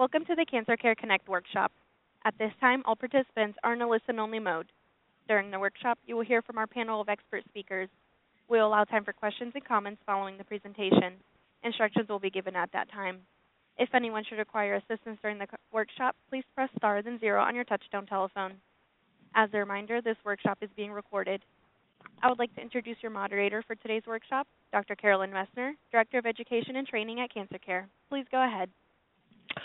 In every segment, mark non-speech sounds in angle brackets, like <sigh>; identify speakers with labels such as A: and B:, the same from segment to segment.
A: Welcome to the Cancer Care Connect workshop. At this time, all participants are in a listen-only mode. During the workshop, you will hear from our panel of expert speakers. We will allow time for questions and comments following the presentation. Instructions will be given at that time. If anyone should require assistance during the workshop, please press star then zero on your touchtone telephone. As a reminder, this workshop is being recorded. I would like to introduce your moderator for today's workshop, Dr. Carolyn Messner, Director of Education and Training at Cancer Care. Please go ahead.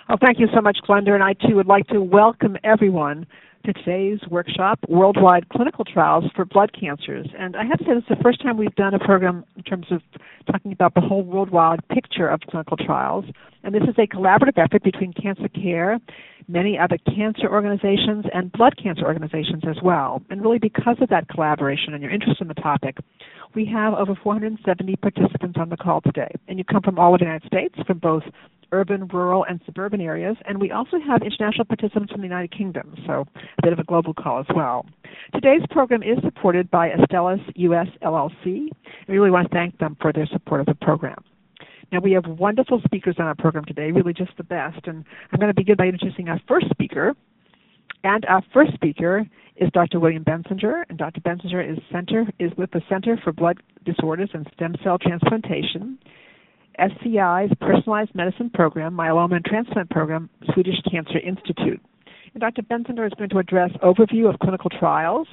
B: Oh, thank you so much, Glenda. And I too would like to welcome everyone to today's workshop, Worldwide Clinical Trials for Blood Cancers. And I have to say, this is the first time we've done a program in terms of talking about the whole worldwide picture of clinical trials. And this is a collaborative effort between Cancer Care, many other cancer organizations, and blood cancer organizations as well. And really, because of that collaboration and your interest in the topic, we have over 470 participants on the call today. And you come from all of the United States, from both urban, rural, and suburban areas. And we also have international participants from the United Kingdom, so a bit of a global call as well. Today's program is supported by Astellas US LLC. We really want to thank them for their support of the program. Now, we have wonderful speakers on our program today, really just the best. And I'm going to begin by introducing our first speaker. And our first speaker is Dr. William Bensinger, and Dr. Bensinger is center is with the Center for Blood Disorders and Stem Cell Transplantation SCI's Personalized Medicine Program, Myeloma and Transplant Program, Swedish Cancer Institute. And Dr. Bensinger is going to address overview of clinical trials,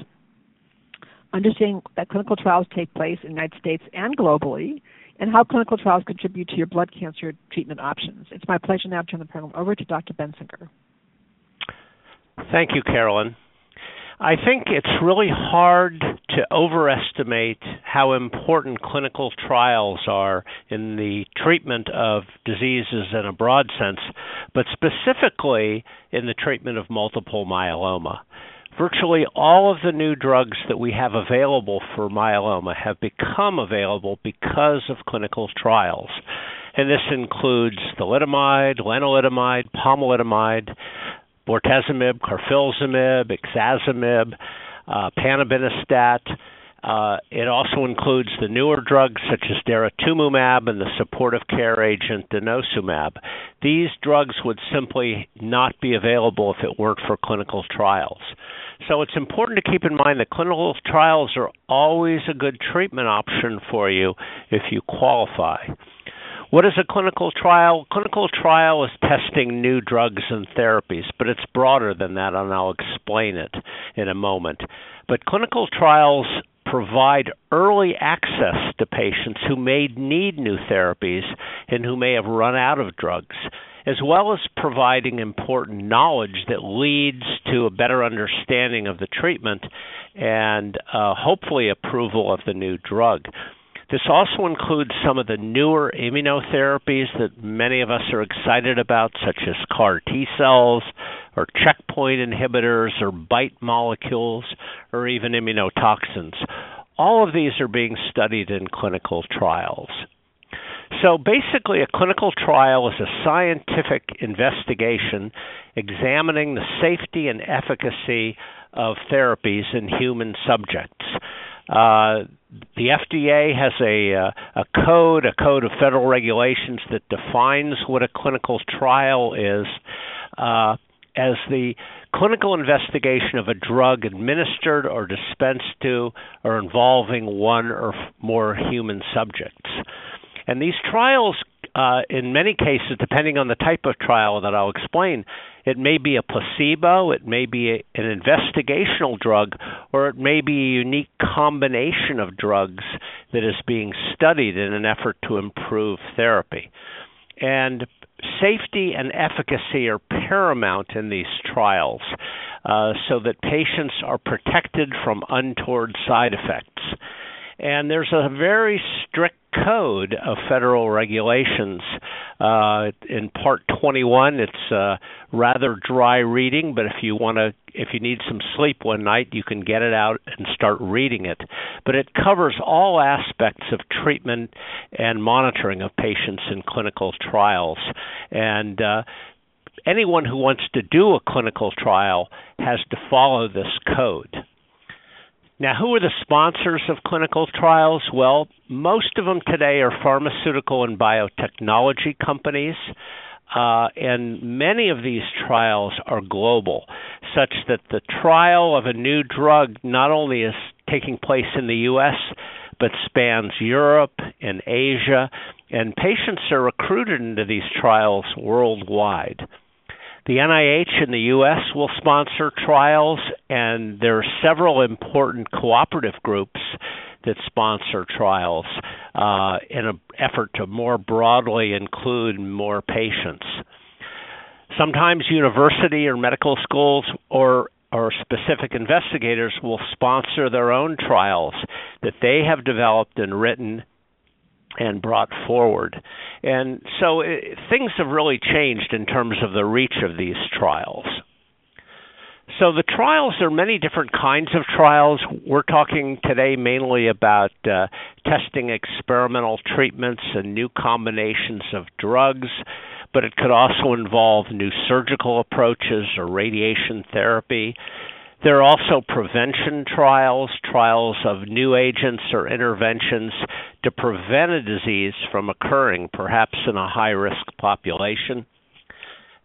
B: understanding that clinical trials take place in the United States and globally, and how clinical trials contribute to your blood cancer treatment options. It's my pleasure now to turn the program over to Dr. Bensinger.
C: Thank you, Carolyn. I think it's really hard to overestimate how important clinical trials are in the treatment of diseases in a broad sense, but specifically in the treatment of multiple myeloma. Virtually all of the new drugs that we have available for myeloma have become available because of clinical trials. And this includes thalidomide, lenalidomide, pomalidomide, bortezomib, carfilzomib, ixazomib, uh, panobinostat. Uh, it also includes the newer drugs such as daratumumab and the supportive care agent denosumab. These drugs would simply not be available if it weren't for clinical trials. So it's important to keep in mind that clinical trials are always a good treatment option for you if you qualify. What is a clinical trial? Clinical trial is testing new drugs and therapies, but it's broader than that, and I'll explain it in a moment. But clinical trials provide early access to patients who may need new therapies and who may have run out of drugs, as well as providing important knowledge that leads to a better understanding of the treatment and uh, hopefully approval of the new drug. This also includes some of the newer immunotherapies that many of us are excited about, such as CAR T cells, or checkpoint inhibitors, or BiTE molecules, or even immunotoxins. All of these are being studied in clinical trials. So basically, a clinical trial is a scientific investigation examining the safety and efficacy of therapies in human subjects. Uh, the FDA has a uh, a code, a code of federal regulations that defines what a clinical trial is uh, as the clinical investigation of a drug administered or dispensed to or involving one or more human subjects. And these trials uh, in many cases, depending on the type of trial that I'll explain, it may be a placebo, it may be a, an investigational drug, or it may be a unique combination of drugs that is being studied in an effort to improve therapy. And safety and efficacy are paramount in these trials uh, so that patients are protected from untoward side effects. And there's a very strict code of federal regulations. Uh, in Part 21, it's uh, rather dry reading, but if you want to, if you need some sleep one night, you can get it out and start reading it. But it covers all aspects of treatment and monitoring of patients in clinical trials, and uh, anyone who wants to do a clinical trial has to follow this code. Now, who are the sponsors of clinical trials? Well, most of them today are pharmaceutical and biotechnology companies. uh, and many of these trials are global, such that the trial of a new drug not only is taking place in the U.S., but spans Europe and Asia, and patients are recruited into these trials worldwide. The NIH in the U.S. will sponsor trials, and there are several important cooperative groups that sponsor trials uh, in an effort to more broadly include more patients. Sometimes university or medical schools or or specific investigators will sponsor their own trials that they have developed and written and brought forward. And so it, things have really changed in terms of the reach of these trials. So the trials there are many different kinds of trials. We're talking today mainly about uh, testing experimental treatments and new combinations of drugs, but it could also involve new surgical approaches or radiation therapy. There are also prevention trials, trials of new agents or interventions to prevent a disease from occurring, perhaps in a high risk population.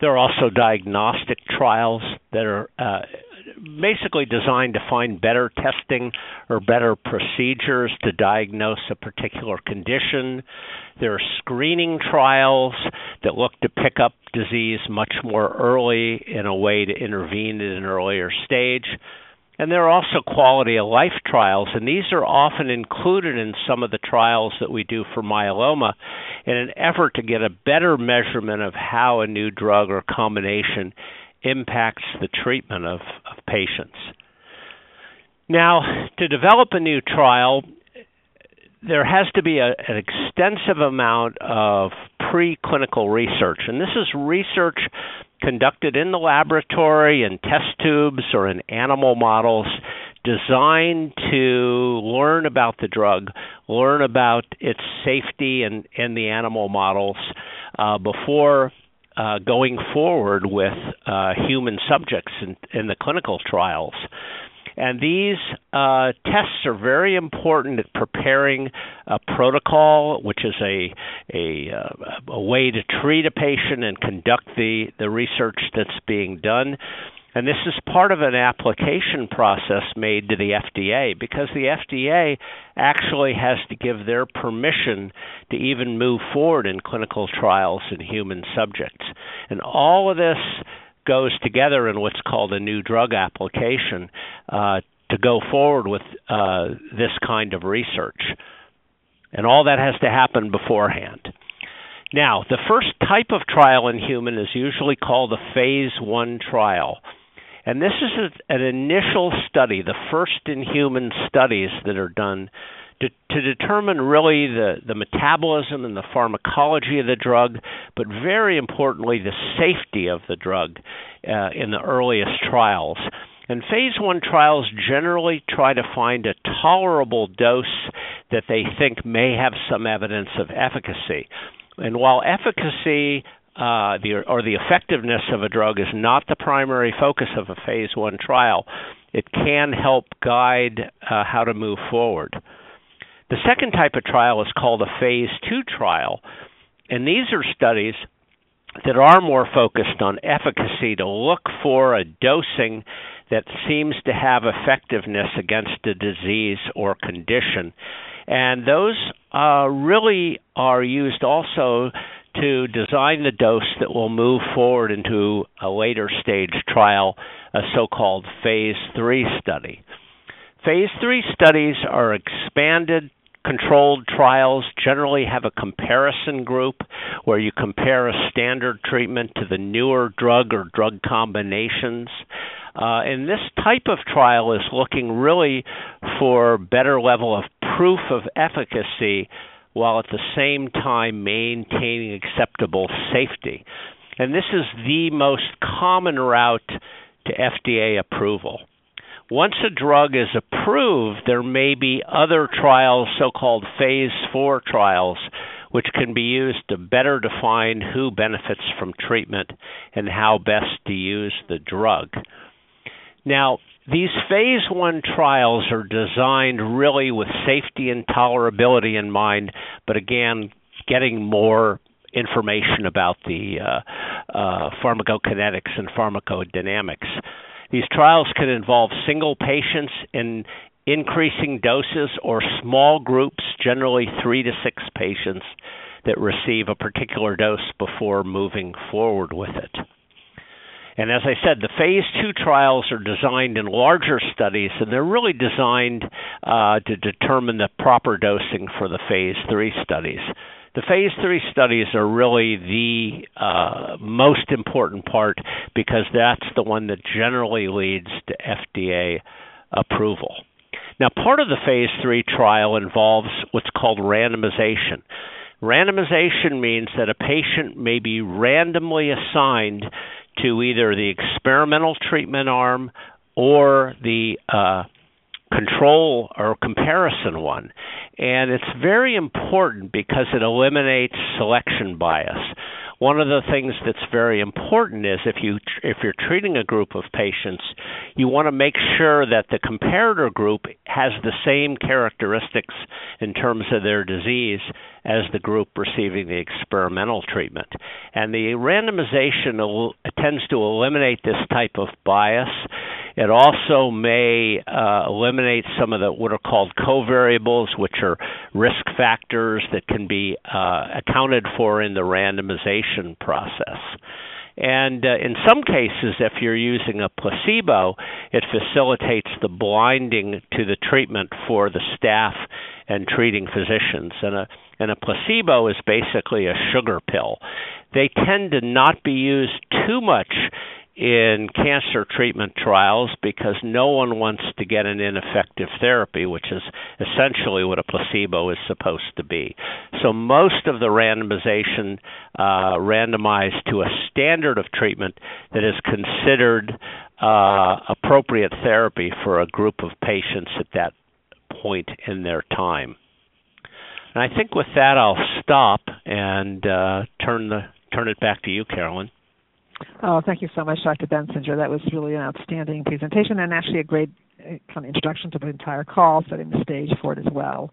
C: There are also diagnostic trials that are uh, basically designed to find better testing or better procedures to diagnose a particular condition. There are screening trials that look to pick up disease much more early in a way to intervene at an earlier stage. And there are also quality of life trials, and these are often included in some of the trials that we do for myeloma in an effort to get a better measurement of how a new drug or combination impacts the treatment of, of patients. Now, to develop a new trial, there has to be a, an extensive amount of preclinical research, and this is research conducted in the laboratory in test tubes or in animal models designed to learn about the drug, learn about its safety in, in the animal models uh, before uh, going forward with uh, human subjects in, in the clinical trials. And these uh, tests are very important at preparing a protocol, which is a a, uh, a way to treat a patient and conduct the the research that's being done. And this is part of an application process made to the FDA because the FDA actually has to give their permission to even move forward in clinical trials in human subjects. And all of this goes together in what's called a new drug application uh, to go forward with uh, this kind of research. And all that has to happen beforehand. Now, the first type of trial in human is usually called a phase one trial. And this is an initial study, the first in human studies that are done to, to determine really the, the metabolism and the pharmacology of the drug, but very importantly, the safety of the drug uh, in the earliest trials. And phase one trials generally try to find a tolerable dose that they think may have some evidence of efficacy. And while efficacy uh, the, or the effectiveness of a drug is not the primary focus of a phase one trial, it can help guide uh, how to move forward. The second type of trial is called a phase two trial, and these are studies that are more focused on efficacy to look for a dosing that seems to have effectiveness against a disease or condition. And those uh, really are used also to design the dose that will move forward into a later stage trial, a so called phase three study. Phase three studies are expanded controlled trials generally have a comparison group where you compare a standard treatment to the newer drug or drug combinations. Uh, and this type of trial is looking really for better level of proof of efficacy while at the same time maintaining acceptable safety. And this is the most common route to FDA approval. Once a drug is approved, there may be other trials, so called phase four trials, which can be used to better define who benefits from treatment and how best to use the drug. Now, these phase one trials are designed really with safety and tolerability in mind, but again, getting more information about the uh, uh, pharmacokinetics and pharmacodynamics. These trials can involve single patients in increasing doses or small groups, generally three to six patients, that receive a particular dose before moving forward with it. And as I said, the phase two trials are designed in larger studies, and they're really designed uh, to determine the proper dosing for the phase three studies. The phase three studies are really the uh, most important part because that's the one that generally leads to FDA approval. Now, part of the phase three trial involves what's called randomization. Randomization means that a patient may be randomly assigned to either the experimental treatment arm or the uh, control or comparison one. And it's very important because it eliminates selection bias one of the things that's very important is if you if you're treating a group of patients, you want to make sure that the comparator group has the same characteristics in terms of their disease as the group receiving the experimental treatment. And the randomization tends to eliminate this type of bias. It also may uh, eliminate some of the what are called covariables, which are risk factors that can be uh, accounted for in the randomization process. And uh, in some cases, if you're using a placebo, it facilitates the blinding to the treatment for the staff and treating physicians. And a, and a placebo is basically a sugar pill. They tend to not be used too much in cancer treatment trials because no one wants to get an ineffective therapy, which is essentially what a placebo is supposed to be. So most of the randomization uh, randomized to a standard of treatment that is considered uh, appropriate therapy for a group of patients at that point in their time. And I think with that I'll stop and uh, turn the turn it back to you, Carolyn.
B: Oh, thank you so much, Dr. Bensinger. That was really an outstanding presentation and actually a great uh, kind of introduction to the entire call, setting the stage for it as well.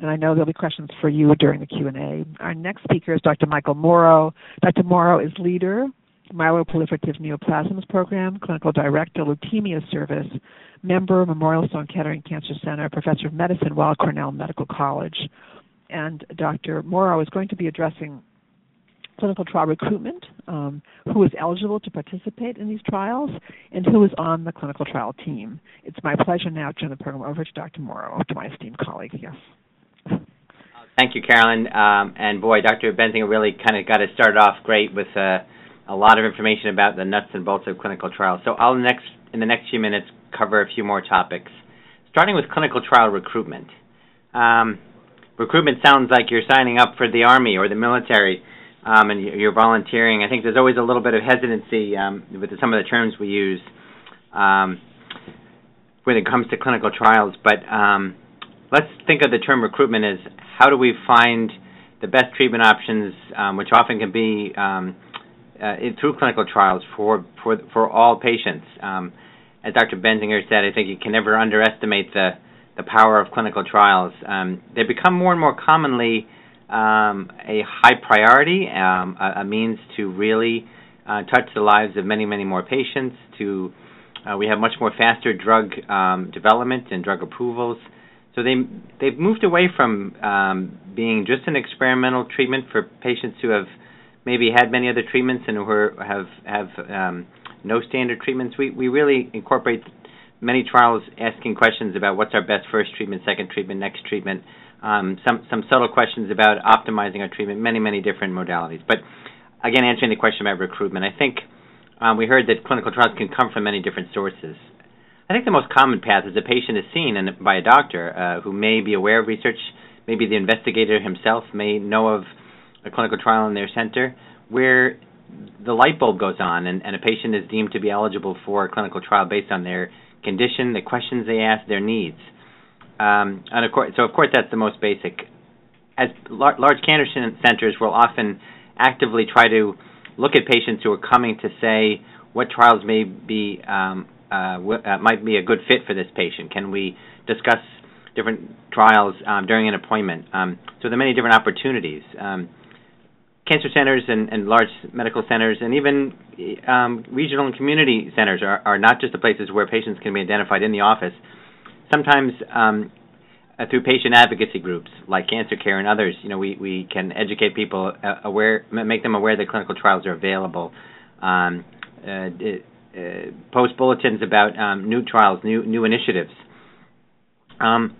B: And I know there'll be questions for you during the Q&A. Our next speaker is Dr. Michael Mauro. Dr. Mauro is leader, Myeloproliferative Neoplasms Program, Clinical Director, Leukemia Service, member, of Memorial Sloan Kettering Cancer Center, Professor of Medicine, Weill Cornell Medical College. And Dr. Mauro is going to be addressing clinical trial recruitment, um, who is eligible to participate in these trials, and who is on the clinical trial team. It's my pleasure now to turn the program over to Dr. Mauro, to my esteemed colleague. Yes.
D: Thank you, Carolyn. Um, and boy, Dr. Bensinger really kind of got it started off great with uh, a lot of information about the nuts and bolts of clinical trials. So I'll next, in the next few minutes, cover a few more topics, starting with clinical trial recruitment. Um, recruitment sounds like you're signing up for the Army or the military um, and you're volunteering. I think there's always a little bit of hesitancy um, with some of the terms we use um, when it comes to clinical trials. But um, let's think of the term recruitment as how do we find the best treatment options, um, which often can be um, uh, through clinical trials for for for all patients. As Dr. Bensinger said, I think you can never underestimate the the power of clinical trials. They become more and more commonly um, a high priority, um, a, a, means to really uh, touch the lives of many, many more patients. To uh, we have much more faster drug um, development and drug approvals. So they they've moved away from um, being just an experimental treatment for patients who have maybe had many other treatments and who are, have have um, no standard treatments. We we really incorporate many trials asking questions about what's our best first treatment, second treatment, next treatment um, some some subtle questions about optimizing our treatment, many many different modalities. But again, answering the question about recruitment, I think um, we heard that clinical trials can come from many different sources. I think the most common path is a patient is seen and by a doctor uh, who may be aware of research, maybe the investigator himself may know of a clinical trial in their center where the light bulb goes on and, and a patient is deemed to be eligible for a clinical trial based on their condition, the questions they ask, their needs. Um, and of course, so of course that's the most basic. As lar- large cancer centers will often actively try to look at patients who are coming to say what trials may be um, uh, w- uh, might be a good fit for this patient. Can we discuss different trials um, during an appointment? Um, so there are many different opportunities. Um, cancer centers and, and large medical centers, and even um, regional and community centers are, are not just the places where patients can be identified in the office. Sometimes um, uh, through patient advocacy groups like Cancer Care and others, you know, we, we can educate people uh, aware, make them aware that clinical trials are available. Um, uh, uh, post bulletins about um, new trials, new new initiatives. Um,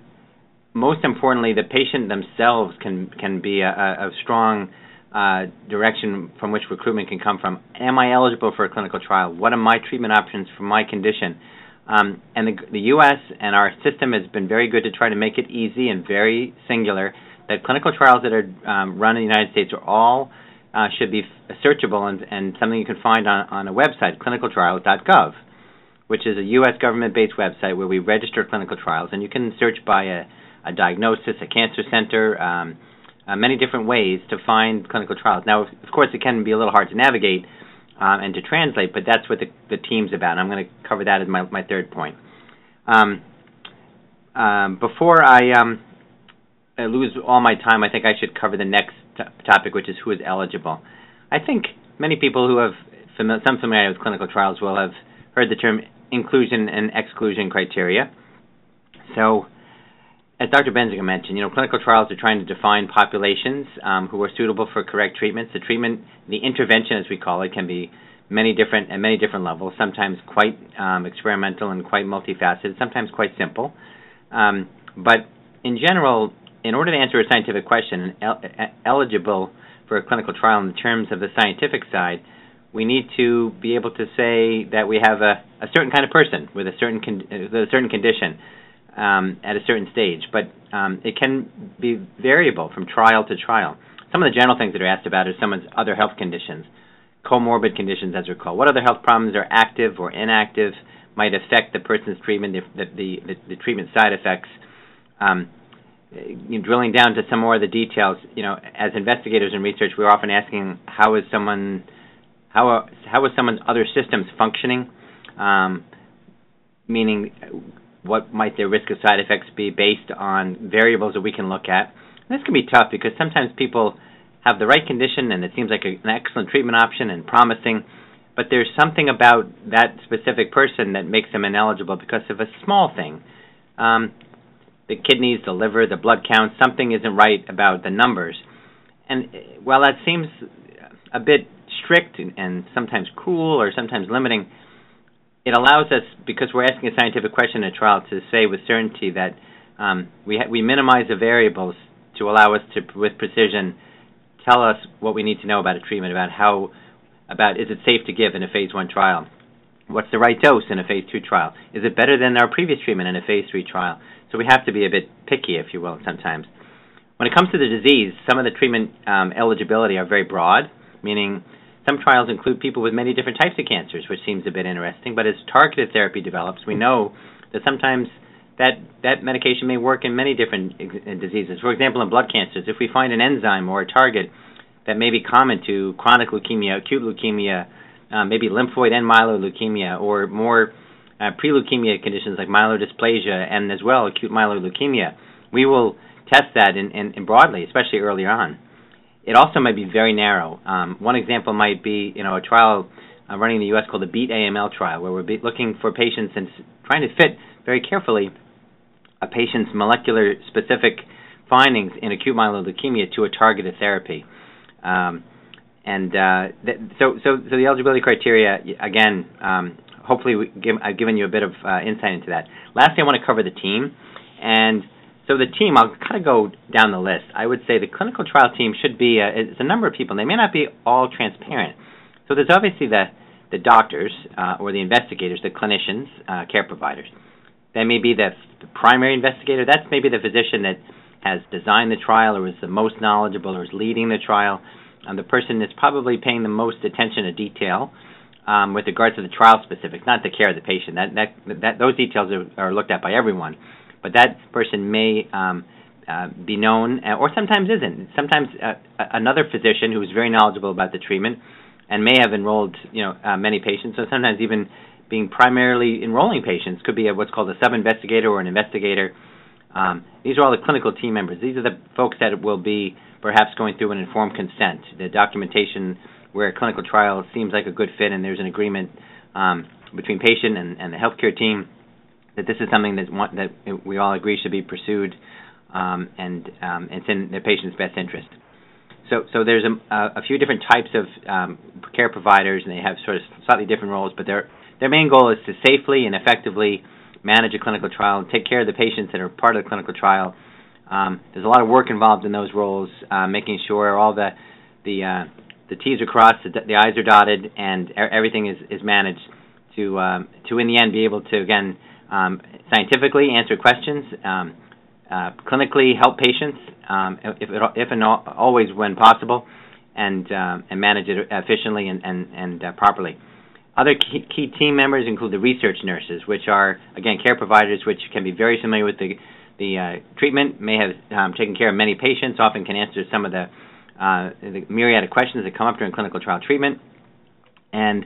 D: most importantly, the patient themselves can can be a, a strong uh, direction from which recruitment can come from. Am I eligible for a clinical trial? What are my treatment options for my condition? Um, and the, the U.S. and our system has been very good to try to make it easy and very singular. That clinical trials that are um, run in the United States are all uh, should be searchable and, and something you can find on, on a website, clinicaltrials.gov, which is a U.S. government-based website where we register clinical trials, and you can search by a, a diagnosis, a cancer center, um, uh, many different ways to find clinical trials. Now, of course, it can be a little hard to navigate um, and to translate, but that's what the, the team's about. And I'm going to cover that as my, my third point. Um, um, before I, um, I lose all my time, I think I should cover the next t- topic, which is who is eligible. I think many people who have some familiarity with clinical trials will have heard the term inclusion and exclusion criteria. So, as Dr. Bensinger mentioned, you know, clinical trials are trying to define populations um, who are suitable for correct treatments. The treatment, the intervention, as we call it, can be many different at many different levels. Sometimes quite um, experimental and quite multifaceted. Sometimes quite simple. Um, but in general, in order to answer a scientific question, el- eligible for a clinical trial in terms of the scientific side, we need to be able to say that we have a, a certain kind of person with a certain con- with a certain condition um, at a certain stage. But um, it can be variable from trial to trial. Some of the general things that are asked about are someone's other health conditions, comorbid conditions, as we call. What other health problems are active or inactive might affect the person's treatment, the the, the, the treatment side effects. Um, you know, drilling down to some more of the details, you know, as investigators in research, we're often asking how is someone, how are, how is someone's other systems functioning, um, meaning what might their risk of side effects be based on variables that we can look at. And this can be tough because sometimes people have the right condition and it seems like a, an excellent treatment option and promising, but there's something about that specific person that makes them ineligible because of a small thing. Um, the kidneys, the liver, the blood count, something isn't right about the numbers. And uh, while that seems a bit strict and sometimes cruel or sometimes limiting, it allows us, because we're asking a scientific question in a trial, to say with certainty that um, we ha- we minimize the variables to allow us to, with precision, tell us what we need to know about a treatment, about how, about is it safe to give in a phase one trial, what's the right dose in a phase two trial, is it better than our previous treatment in a phase three trial, so we have to be a bit picky, if you will, sometimes. When it comes to the disease, some of the treatment um, eligibility are very broad, meaning some trials include people with many different types of cancers, which seems a bit interesting. But as targeted therapy develops, we know that sometimes that that medication may work in many different diseases. For example, in blood cancers, if we find an enzyme or a target that may be common to chronic leukemia, acute leukemia, uh, maybe lymphoid and myeloid leukemia, or more uh, pre-leukemia conditions like myelodysplasia and as well acute myeloid leukemia. We will test that in, in, in broadly, especially earlier on. It also might be very narrow. Um, one example might be, you know, a trial uh, running in the U.S. called the BEAT AML trial, where we're looking for patients and trying to fit very carefully a patient's molecular specific findings in acute myeloid leukemia to a targeted therapy. Um, and uh, th- so, so, so the eligibility criteria again um, hopefully give, I've given you a bit of uh, insight into that. Lastly, I want to cover the team, and so the team, I'll kind of go down the list. I would say the clinical trial team should be a, it's a number of people. And They may not be all transparent. So there's obviously the the doctors uh, or the investigators, the clinicians, uh, care providers. That may be the, the primary investigator. That's maybe the physician that has designed the trial or is the most knowledgeable or is leading the trial. And the person that's probably paying the most attention to detail um, with regards to the trial specifics, not the care of the patient. That that, that those details are, are looked at by everyone, but that person may um, uh, be known, uh, or sometimes isn't. Sometimes uh, another physician who is very knowledgeable about the treatment and may have enrolled, you know, uh, many patients. So sometimes even being primarily enrolling patients could be a, what's called a sub-investigator or an investigator Um, these are all the clinical team members. These are the folks that will be perhaps going through an informed consent, the documentation where a clinical trial seems like a good fit and there's an agreement um, between patient and, and, the healthcare team that this is something that, want, that we all agree should be pursued um, and um, it's in the patient's best interest. So, so there's a, a few different types of um, care providers, and they have sort of slightly different roles. But their their main goal is to safely and effectively manage a clinical trial and take care of the patients that are part of the clinical trial. Um, there's a lot of work involved in those roles, uh, making sure all the the uh, the T's are crossed, the, the I's are dotted, and everything is, is managed to um, to in the end be able to again um, scientifically answer questions, um, uh, clinically help patients, um, if if and always when possible, and um, and manage it efficiently and and, and uh, properly. Other key, key, team members include the research nurses, which are again care providers, which can be very familiar with the the uh, treatment, may have um, taken care of many patients, often can answer some of the uh, the myriad of questions that come up during clinical trial treatment, and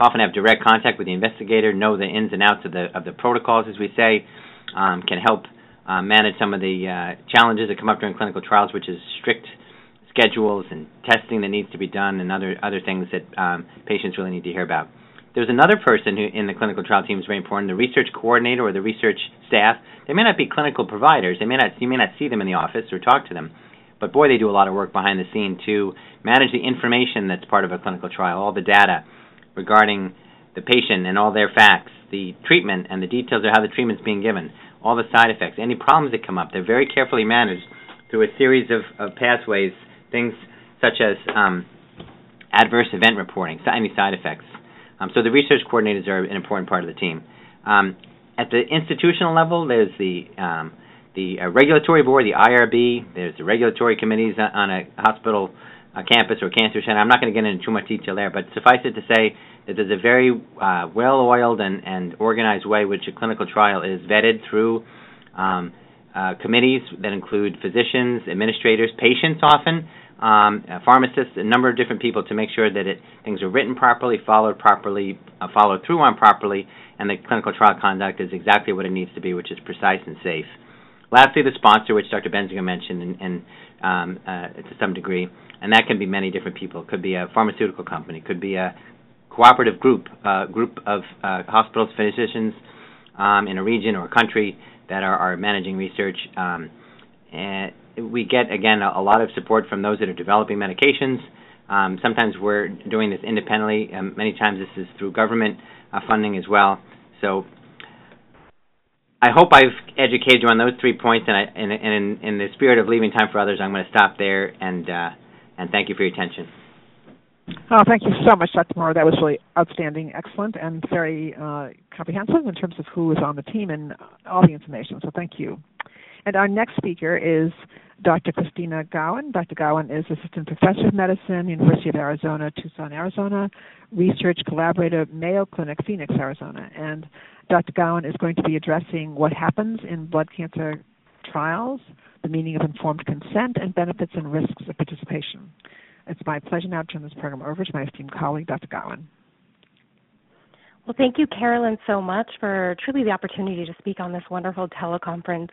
D: often have direct contact with the investigator, know the ins and outs of the of the protocols, as we say, um, can help uh, manage some of the uh, challenges that come up during clinical trials, which is strict schedules and testing that needs to be done, and other other things that um, patients really need to hear about. There's another person who in the clinical trial team is very important, the research coordinator or the research staff. They may not be clinical providers. They may not you may not see them in the office or talk to them, but boy, they do a lot of work behind the scene to manage the information that's part of a clinical trial, all the data regarding the patient and all their facts, the treatment and the details of how the treatment's being given, all the side effects, any problems that come up. They're very carefully managed through a series of, of pathways, things such as um, adverse event reporting, any side effects. Um, so the research coordinators are an important part of the team. Um, at the institutional level, there's the um, the uh, regulatory board, the IRB. There's the regulatory committees on a hospital uh, campus or cancer center. I'm not going to get into too much detail there, but suffice it to say that there's a very uh, well-oiled and, and organized way which a clinical trial is vetted through um, uh, committees that include physicians, administrators, patients often, um, pharmacists, a number of different people to make sure that it, things are written properly, followed properly, uh, followed through on properly, and the clinical trial conduct is exactly what it needs to be, which is precise and safe. Lastly, the sponsor, which Dr. Bensinger mentioned, and, and um, uh, to some degree, and that can be many different people. It could be a pharmaceutical company, it could be a cooperative group, uh, group of uh, hospitals, physicians um, in a region or a country that are, are managing research. Um, and we get again a, a, lot of support from those that are developing medications. Um, sometimes we're doing this independently. Um, many times this is through government uh, funding as well. So I hope I've educated you on those three points, and, I, and, and in, in, the spirit of leaving time for others, I'm going to stop there and uh, and thank you for your attention.
B: Oh, thank you so much, Dr. Moore. That was really outstanding, excellent, and very uh, comprehensive in terms of who is on the team and all the information. So thank you. And our next speaker is Dr. Christina Gowin. Dr. Gowin is Assistant Professor of Medicine, University of Arizona, Tucson, Arizona, Research Collaborator, Mayo Clinic, Phoenix, Arizona. And Dr. Gowin is going to be addressing what happens in blood cancer trials, the meaning of informed consent, and benefits and risks of participation. It's my pleasure now to turn this program over to my esteemed colleague, Dr. Gowin.
E: Well, thank you, Carolyn, so much for truly the opportunity to speak on this wonderful teleconference.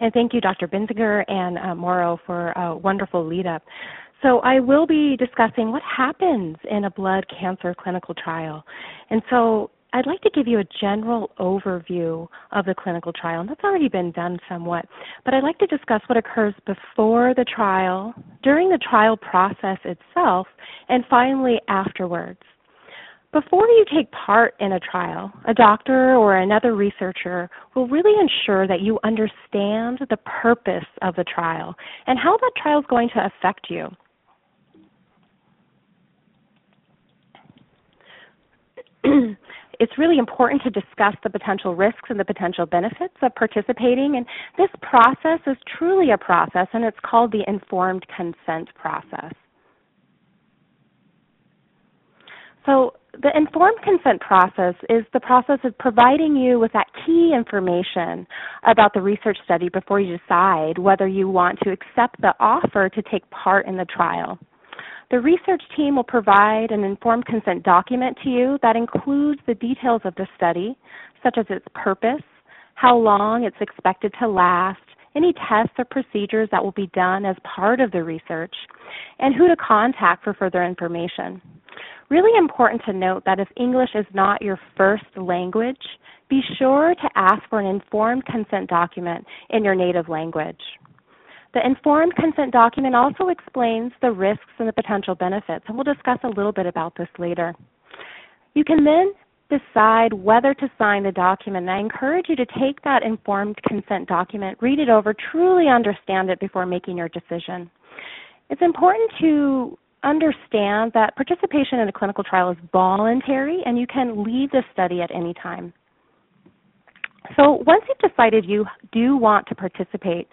E: And thank you, Dr. Bensinger and uh, Mauro, for a wonderful lead up. So, I will be discussing what happens in a blood cancer clinical trial. And so, I'd like to give you a general overview of the clinical trial, and that's already been done somewhat. But I'd like to discuss what occurs before the trial, during the trial process itself, and finally afterwards. Before you take part in a trial, a doctor or another researcher will really ensure that you understand the purpose of the trial and how that trial is going to affect you. <clears throat> it's really important to discuss the potential risks and the potential benefits of participating. And this process is truly a process, and it's called the informed consent process. So, the informed consent process is the process of providing you with that key information about the research study before you decide whether you want to accept the offer to take part in the trial. The research team will provide an informed consent document to you that includes the details of the study, such as its purpose, how long it's expected to last, any tests or procedures that will be done as part of the research, and who to contact for further information. Really important to note that if English is not your first language, be sure to ask for an informed consent document in your native language. The informed consent document also explains the risks and the potential benefits, and we'll discuss a little bit about this later. You can then decide whether to sign the document. And I encourage you to take that informed consent document, read it over, truly understand it before making your decision. It's important to understand that participation in a clinical trial is voluntary and you can leave the study at any time. So once you've decided you do want to participate,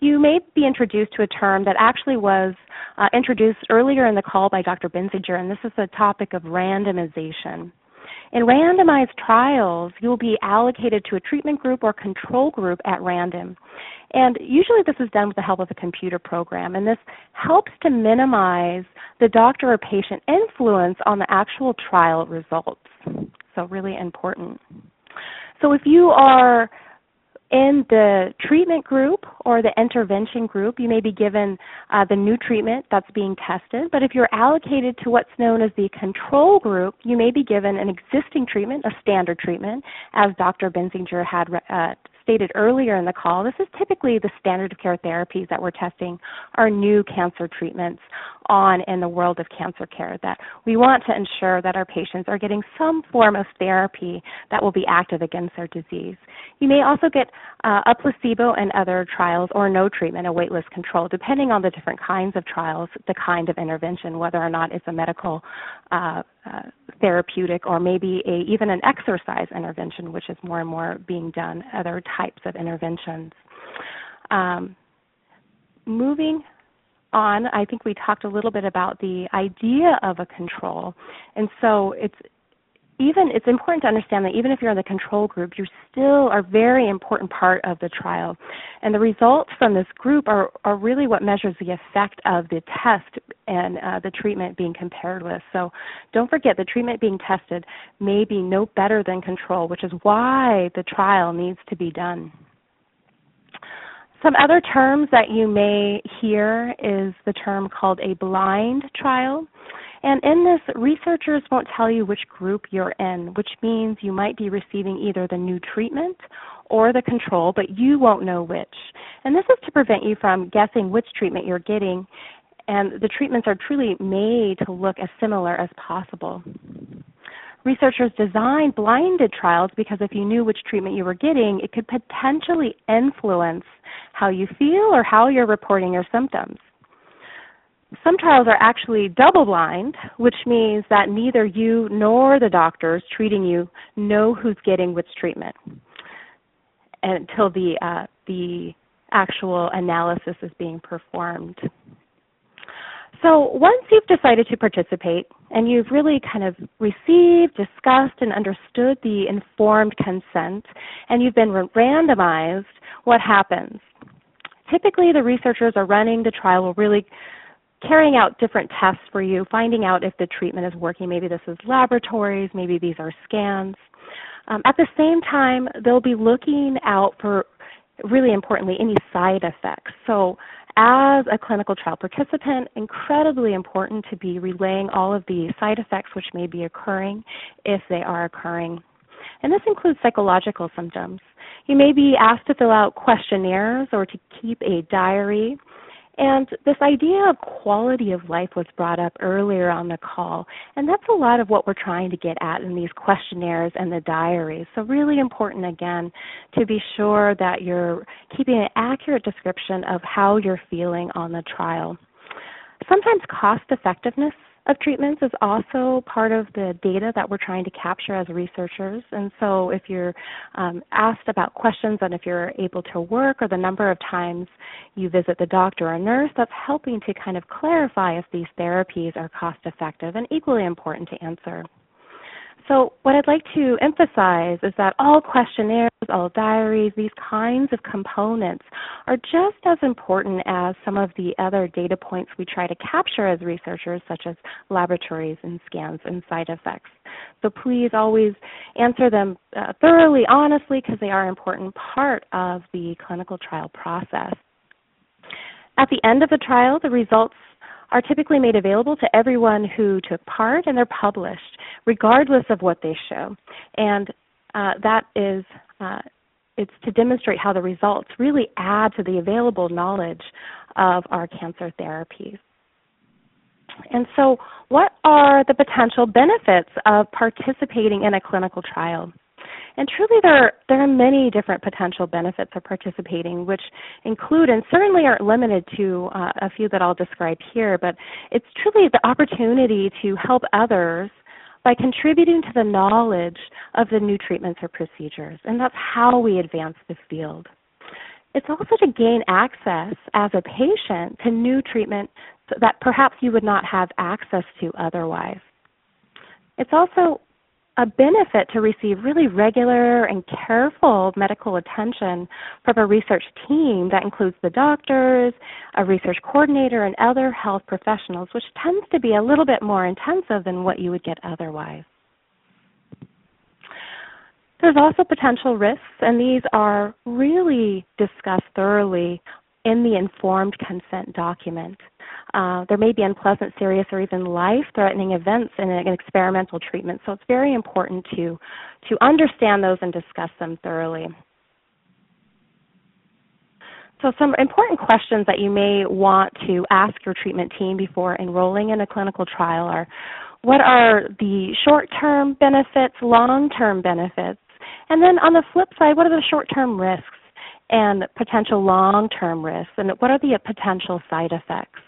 E: you may be introduced to a term that actually was uh, introduced earlier in the call by Dr. Bensinger, and this is the topic of randomization. In randomized trials, you will be allocated to a treatment group or control group at random. And usually this is done with the help of a computer program, and this helps to minimize the doctor or patient influence on the actual trial results. So really important. So if you are in the treatment group or the intervention group, you may be given uh, the new treatment that's being tested. But if you're allocated to what's known as the control group, you may be given an existing treatment, a standard treatment, as Dr. Bensinger had uh, stated earlier in the call, this is typically the standard of care therapies that we're testing are new cancer treatments on in the world of cancer care that we want to ensure that our patients are getting some form of therapy that will be active against their disease. You may also get uh, a placebo and other trials or no treatment, a waitlist control, depending on the different kinds of trials, the kind of intervention, whether or not it's a medical uh, uh, therapeutic or maybe a, even an exercise intervention, which is more and more being done, other types of interventions. Um, moving on, I think we talked a little bit about the idea of a control. And so it's even it's important to understand that even if you're in the control group, you still are a very important part of the trial. And the results from this group are, are really what measures the effect of the test and uh, the treatment being compared with. So don't forget the treatment being tested may be no better than control, which is why the trial needs to be done. Some other terms that you may hear is the term called a blind trial. And in this, researchers won't tell you which group you're in, which means you might be receiving either the new treatment or the control, but you won't know which. And this is to prevent you from guessing which treatment you're getting. And the treatments are truly made to look as similar as possible. Researchers designed blinded trials because if you knew which treatment you were getting, it could potentially influence how you feel or how you're reporting your symptoms. Some trials are actually double blind, which means that neither you nor the doctors treating you know who's getting which treatment until the uh, the actual analysis is being performed. So once you've decided to participate and you've really kind of received, discussed, and understood the informed consent, and you've been randomized, what happens? Typically, the researchers are running the trial really carrying out different tests for you, finding out if the treatment is working. Maybe this is laboratories, maybe these are scans. Um, at the same time, they'll be looking out for, really importantly, any side effects. So, as a clinical trial participant, incredibly important to be relaying all of the side effects which may be occurring if they are occurring. And this includes psychological symptoms. You may be asked to fill out questionnaires or to keep a diary. And this idea of quality of life was brought up earlier on the call, and that's a lot of what we're trying to get at in these questionnaires and the diaries. So, really important again to be sure that you're keeping an accurate description of how you're feeling on the trial. Sometimes cost effectiveness of treatments is also part of the data that we're trying to capture as researchers. And so, if you're um, asked about questions on if you're able to work or the number of times you visit the doctor or nurse, that's helping to kind of clarify if these therapies are cost effective and equally important to answer. So, what I'd like to emphasize is that all questionnaires, all diaries, these kinds of components are just as important as some of the other data points we try to capture as researchers, such as laboratories and scans and side effects. So, please always answer them uh, thoroughly, honestly, because they are an important part of the clinical trial process. At the end of the trial, the results are typically made available to everyone who took part and they're published regardless of what they show. And uh, that is uh, it's to demonstrate how the results really add to the available knowledge of our cancer therapies. And so, what are the potential benefits of participating in a clinical trial? And truly, there are, there are many different potential benefits of participating, which include and certainly aren't limited to uh, a few that I'll describe here, but it's truly the opportunity to help others by contributing to the knowledge of the new treatments or procedures. And that's how we advance the field. It's also to gain access as a patient to new treatment that perhaps you would not have access to otherwise. It's also a benefit to receive really regular and careful medical attention from a research team that includes the doctors, a research coordinator, and other health professionals, which tends to be a little bit more intensive than what you would get otherwise. There's also potential risks, and these are really discussed thoroughly in the informed consent document. Uh, there may be unpleasant, serious, or even life-threatening events in an experimental treatment, so it's very important to to understand those and discuss them thoroughly. So, some important questions that you may want to ask your treatment team before enrolling in a clinical trial are what are the short term benefits, long term benefits? And then on the flip side, what are the short term risks and potential long term risks? And what are the potential side effects?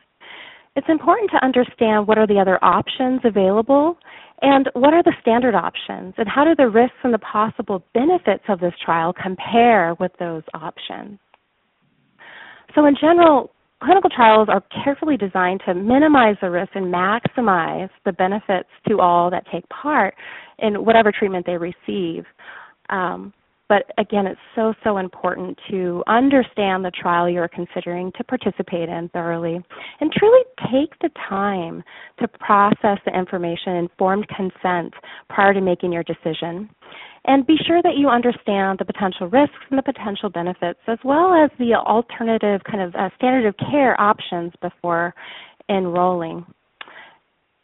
E: It's important to understand what are the other options available and what are the standard options and how do the risks and the possible benefits of this trial compare with those options. So in general, clinical trials are carefully designed to minimize the risk and maximize the benefits to all that take part in whatever treatment they receive. Um, but again, it's so, so important to understand the trial you're considering to participate in thoroughly and truly take the time to process the information, informed consent prior to making your decision. And be sure that you understand the potential risks and the potential benefits, as well as the alternative kind of uh, standard of care options before enrolling.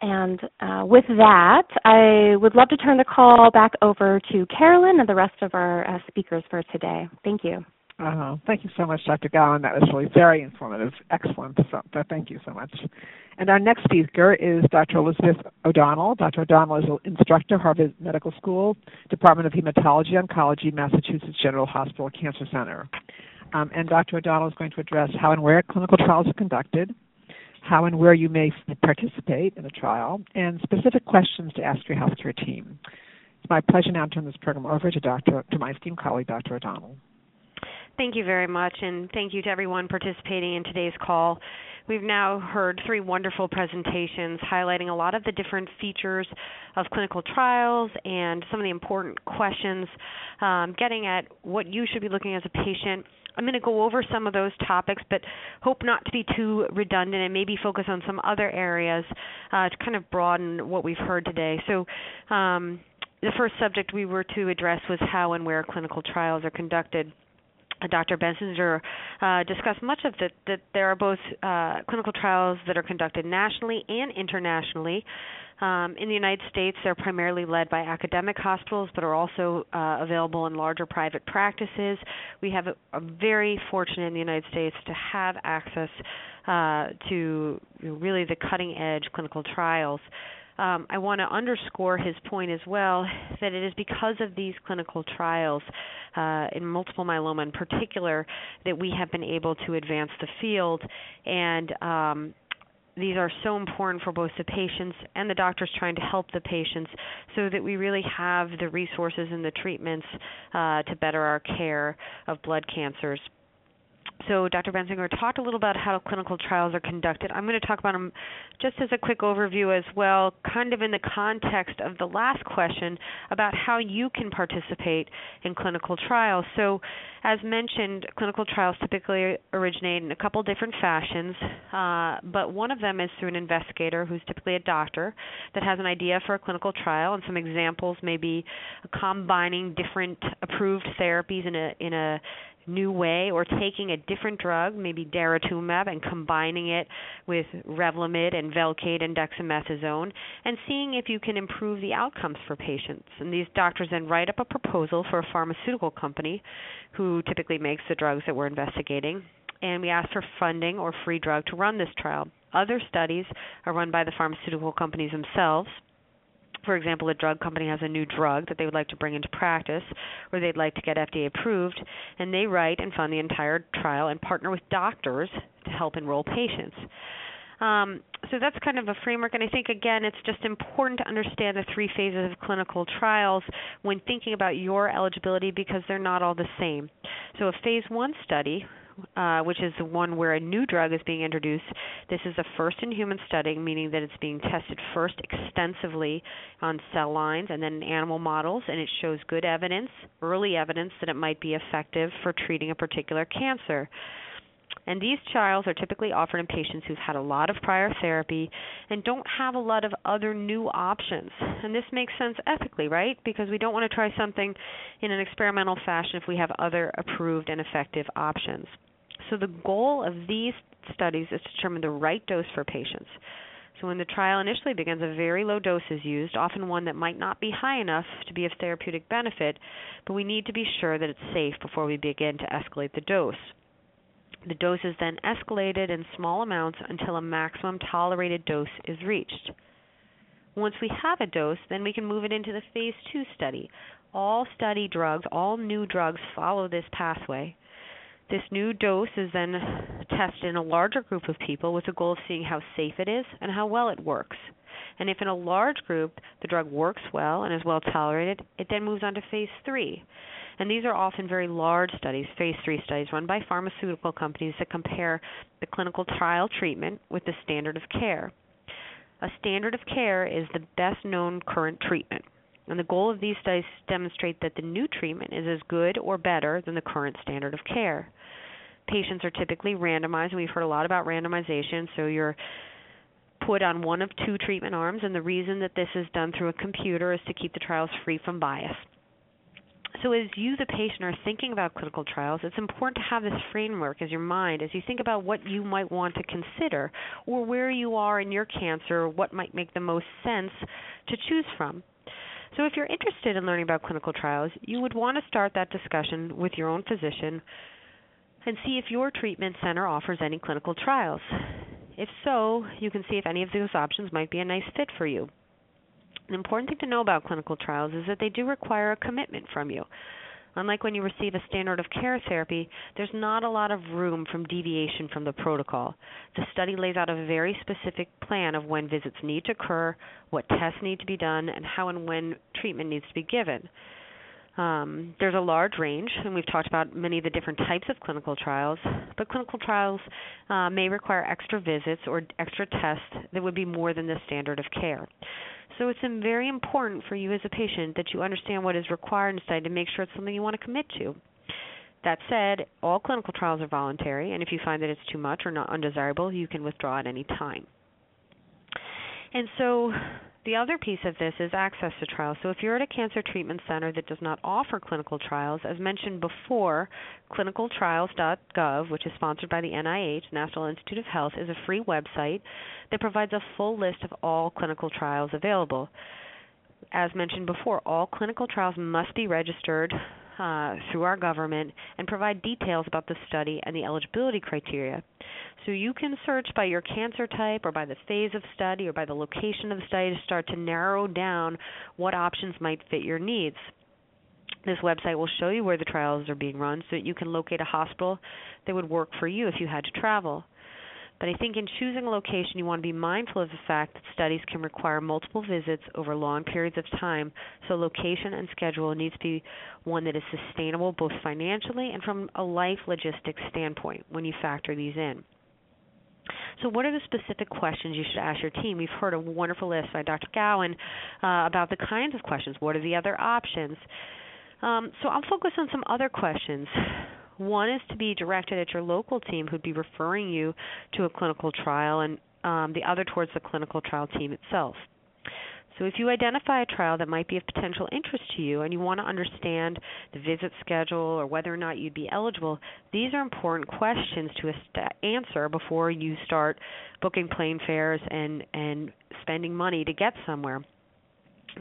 E: And uh, with that, I would love to turn the call back over to Carolyn and the rest of our uh, speakers for today. Thank you.
B: Uh, thank you so much, Dr. Gowin. That was really very informative. Excellent. So, thank you so much. And our next speaker is Dr. Elizabeth O'Donnell. Dr. O'Donnell is an instructor, Harvard Medical School, Department of Hematology Oncology, Massachusetts General Hospital Cancer Center. Um, and Dr. O'Donnell is going to address how and where clinical trials are conducted, how and where you may participate in a trial, and specific questions to ask your healthcare team. It's my pleasure now to turn this program over to Dr. to my esteemed colleague, Dr. O'Donnell.
F: Thank you very much, and thank you to everyone participating in today's call. We've now heard three wonderful presentations highlighting a lot of the different features of clinical trials and some of the important questions, um, getting at what you should be looking as a patient I'm going to go over some of those topics, but hope not to be too redundant and maybe focus on some other areas uh, to kind of broaden what we've heard today. So, um, the first subject we were to address was how and where clinical trials are conducted. Uh, Dr. Bensinger uh, discussed much of that there are both uh, clinical trials that are conducted nationally and internationally. Um, in the United States, they're primarily led by academic hospitals, but are also uh, available in larger private practices. We have a, a very fortunate in the United States to have access uh, to really the cutting edge clinical trials. Um, I want to underscore his point as well that it is because of these clinical trials uh, in multiple myeloma in particular that we have been able to advance the field and um, these are so important for both the patients and the doctors trying to help the patients so that we really have the resources and the treatments uh, to better our care of blood cancers. So Dr. Bensinger talked a little about how clinical trials are conducted. I'm going to talk about them just as a quick overview as well, kind of in the context of the last question about how you can participate in clinical trials. So, as mentioned, clinical trials typically originate in a couple different fashions, uh, but one of them is through an investigator who's typically a doctor that has an idea for a clinical trial, and some examples may be combining different approved therapies in a in a new way or taking a different drug, maybe daratumumab, and combining it with Revlimid and Velcade and dexamethasone, and seeing if you can improve the outcomes for patients. And these doctors then write up a proposal for a pharmaceutical company who typically makes the drugs that we're investigating. And we ask for funding or free drug to run this trial. Other studies are run by the pharmaceutical companies themselves for example, a drug company has a new drug that they would like to bring into practice or they'd like to get FDA approved, and they write and fund the entire trial and partner with doctors to help enroll patients. Um, so that's kind of a framework, and I think again it's just important to understand the three phases of clinical trials when thinking about your eligibility because they're not all the same. So a phase one study uh, which is the one where a new drug is being introduced. This is a first in human study, meaning that it's being tested first extensively on cell lines and then in animal models, and it shows good evidence, early evidence, that it might be effective for treating a particular cancer. And these trials are typically offered in patients who've had a lot of prior therapy and don't have a lot of other new options. And this makes sense ethically, right? Because we don't want to try something in an experimental fashion if we have other approved and effective options. So the goal of these studies is to determine the right dose for patients. So when the trial initially begins, a very low dose is used, often one that might not be high enough to be of therapeutic benefit, but we need to be sure that it's safe before we begin to escalate the dose. The dose is then escalated in small amounts until a maximum tolerated dose is reached. Once we have a dose, then we can move it into the phase 2 study. All study drugs, all new drugs follow this pathway. This new dose is then tested in a larger group of people with the goal of seeing how safe it is and how well it works. And if in a large group the drug works well and is well tolerated, it then moves on to phase 3. And these are often very large studies, phase 3 studies run by pharmaceutical companies that compare the clinical trial treatment with the standard of care. A standard of care is the best known current treatment. And the goal of these studies demonstrate that the new treatment is as good or better than the current standard of care. Patients are typically randomized, and we've heard a lot about randomization. So you're put on one of two treatment arms, and the reason that this is done through a computer is to keep the trials free from bias. So, as you, the patient, are thinking about clinical trials, it's important to have this framework as your mind as you think about what you might want to consider or where you are in your cancer, or what might make the most sense to choose from. So, if you're interested in learning about clinical trials, you would want to start that discussion with your own physician and see if your treatment center offers any clinical trials. If so, you can see if any of those options might be a nice fit for you. An important thing to know about clinical trials is that they do require a commitment from you. Unlike when you receive a standard of care therapy, there's not a lot of room from deviation from the protocol. The study lays out a very specific plan of when visits need to occur, what tests need to be done, and how and when treatment needs to be given. Um, there's a large range, and we've talked about many of the different types of clinical trials, but clinical trials uh, may require extra visits or extra tests that would be more than the standard of care. So it's very important for you as a patient that you understand what is required in study to make sure it's something you want to commit to. That said, all clinical trials are voluntary, and if you find that it's too much or not undesirable, you can withdraw at any time. And so the other piece of this is access to trials. So if you're at a cancer treatment center that does not offer clinical trials, as mentioned before, clinicaltrials.gov, which is sponsored by the NIH, National Institute of Health, is a free website that provides a full list of all clinical trials available. As mentioned before, all clinical trials must be registered uh, through our government and provide details about the study and the eligibility criteria. So you can search by your cancer type or by the phase of study or by the location of the study to start to narrow down what options might fit your needs. This website will show you where the trials are being run so that you can locate a hospital that would work for you if you had to travel. But I think in choosing a location, you want to be mindful of the fact that studies can require multiple visits over long periods of time, so location and schedule needs to be one that is sustainable both financially and from a life logistics standpoint when you factor these in. So, what are the specific questions you should ask your team? We've heard a wonderful list by Dr. Gowin uh, about the kinds of questions. What are the other options? Um, so, I'll focus on some other questions. One is to be directed at your local team who'd be referring you to a clinical trial, and um, the other towards the clinical trial team itself. So, if you identify a trial that might be of potential interest to you and you want to understand the visit schedule or whether or not you'd be eligible, these are important questions to answer before you start booking plane fares and, and spending money to get somewhere.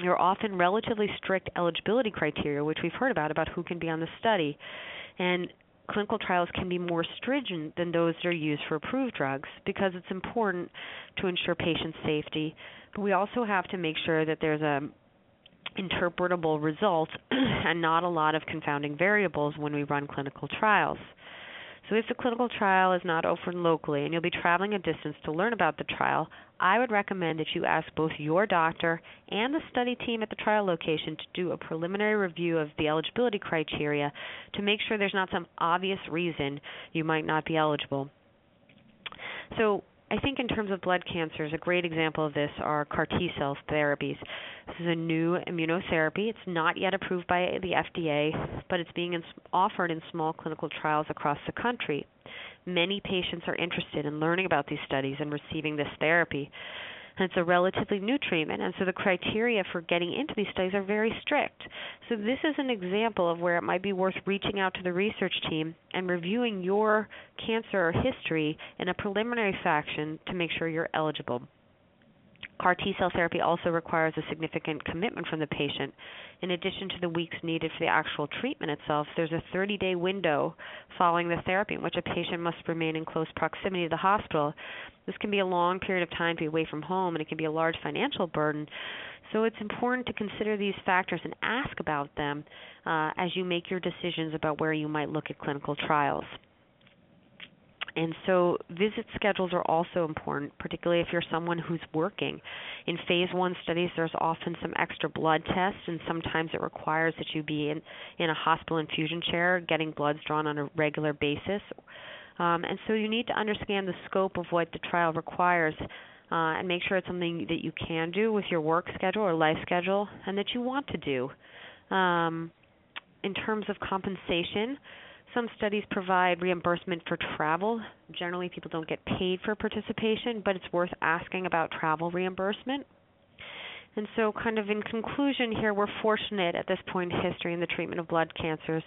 F: There are often relatively strict eligibility criteria, which we've heard about, about who can be on the study. And clinical trials can be more stringent than those that are used for approved drugs because it's important to ensure patient safety. But we also have to make sure that there's a interpretable result <clears throat> and not a lot of confounding variables when we run clinical trials. So, if the clinical trial is not open locally and you'll be traveling a distance to learn about the trial, I would recommend that you ask both your doctor and the study team at the trial location to do a preliminary review of the eligibility criteria to make sure there's not some obvious reason you might not be eligible. So, I think in terms of blood cancers, a great example of this are CAR T cell therapies. This is a new immunotherapy. It's not yet approved by the FDA, but it's being in, offered in small clinical trials across the country. Many patients are interested in learning about these studies and receiving this therapy and it's a relatively new treatment, and so the criteria for getting into these studies are very strict. So this is an example of where it might be worth reaching out to the research team and reviewing your cancer history in a preliminary fashion to make sure you're eligible. CAR T cell therapy also requires a significant commitment from the patient. In addition to the weeks needed for the actual treatment itself, there's a 30 day window following the therapy in which a patient must remain in close proximity to the hospital. This can be a long period of time to be away from home and it can be a large financial burden. So it's important to consider these factors and ask about them uh, as you make your decisions about where you might look at clinical trials. And so visit schedules are also important, particularly if you're someone who's working. In phase one studies, there's often some extra blood tests, and sometimes it requires that you be in, in a hospital infusion chair getting bloods drawn on a regular basis. Um, and so you need to understand the scope of what the trial requires uh, and make sure it's something that you can do with your work schedule or life schedule and that you want to do. Um, in terms of compensation, some studies provide reimbursement for travel. Generally, people don't get paid for participation, but it's worth asking about travel reimbursement. And so, kind of in conclusion, here we're fortunate at this point in history in the treatment of blood cancers